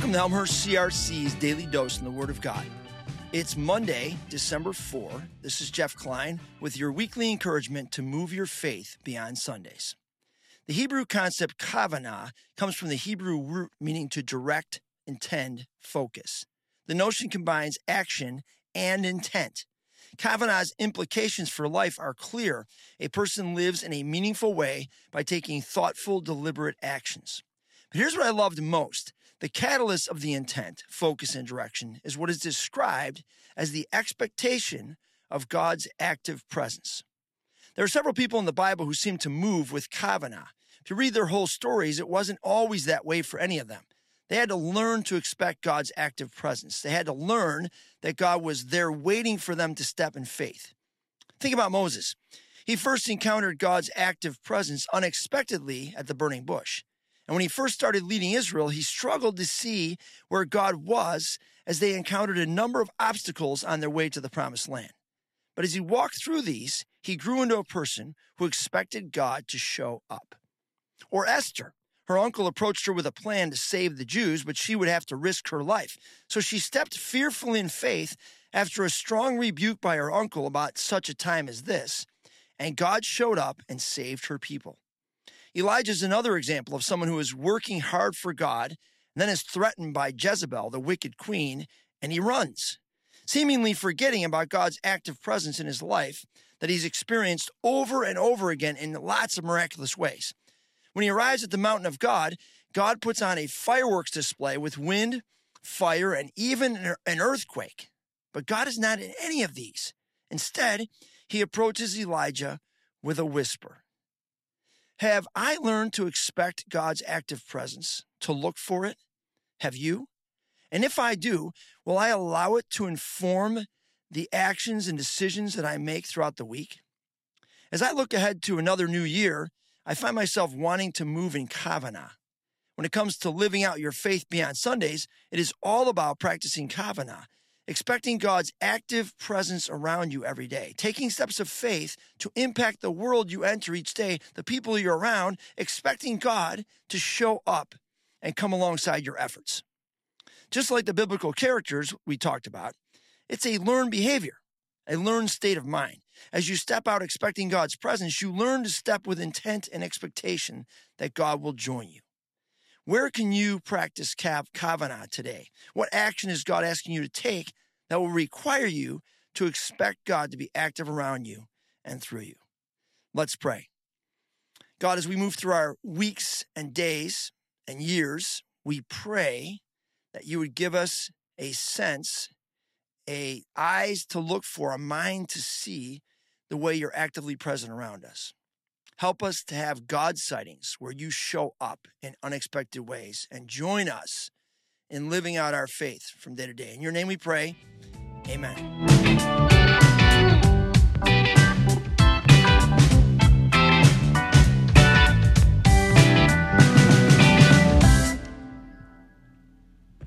Welcome to Elmhurst CRC's Daily Dose in the Word of God. It's Monday, December 4. This is Jeff Klein with your weekly encouragement to move your faith beyond Sundays. The Hebrew concept kavanah comes from the Hebrew root meaning to direct, intend, focus. The notion combines action and intent. Kavanah's implications for life are clear. A person lives in a meaningful way by taking thoughtful, deliberate actions. Here's what I loved most the catalyst of the intent, focus, and direction is what is described as the expectation of God's active presence. There are several people in the Bible who seem to move with kavanah. If you read their whole stories, it wasn't always that way for any of them. They had to learn to expect God's active presence. They had to learn that God was there waiting for them to step in faith. Think about Moses. He first encountered God's active presence unexpectedly at the burning bush. And when he first started leading Israel, he struggled to see where God was as they encountered a number of obstacles on their way to the promised land. But as he walked through these, he grew into a person who expected God to show up. Or Esther. Her uncle approached her with a plan to save the Jews, but she would have to risk her life. So she stepped fearfully in faith after a strong rebuke by her uncle about such a time as this, and God showed up and saved her people. Elijah is another example of someone who is working hard for God and then is threatened by Jezebel, the wicked queen, and he runs, seemingly forgetting about God's active presence in his life that he's experienced over and over again in lots of miraculous ways. When he arrives at the mountain of God, God puts on a fireworks display with wind, fire, and even an earthquake. But God is not in any of these. Instead, he approaches Elijah with a whisper. Have I learned to expect God's active presence, to look for it? Have you? And if I do, will I allow it to inform the actions and decisions that I make throughout the week? As I look ahead to another new year, I find myself wanting to move in kavanah. When it comes to living out your faith beyond Sundays, it is all about practicing kavanah, expecting God's active presence around you every day, taking steps of faith to impact the world you enter each day, the people you're around, expecting God to show up and come alongside your efforts. Just like the biblical characters we talked about, it's a learned behavior, a learned state of mind. As you step out expecting God's presence, you learn to step with intent and expectation that God will join you. Where can you practice kavanah today? What action is God asking you to take that will require you to expect God to be active around you and through you? Let's pray. God, as we move through our weeks and days and years, we pray that you would give us a sense, a eyes to look for, a mind to see the way you're actively present around us. Help us to have God sightings where you show up in unexpected ways and join us in living out our faith from day to day. In your name we pray. Amen.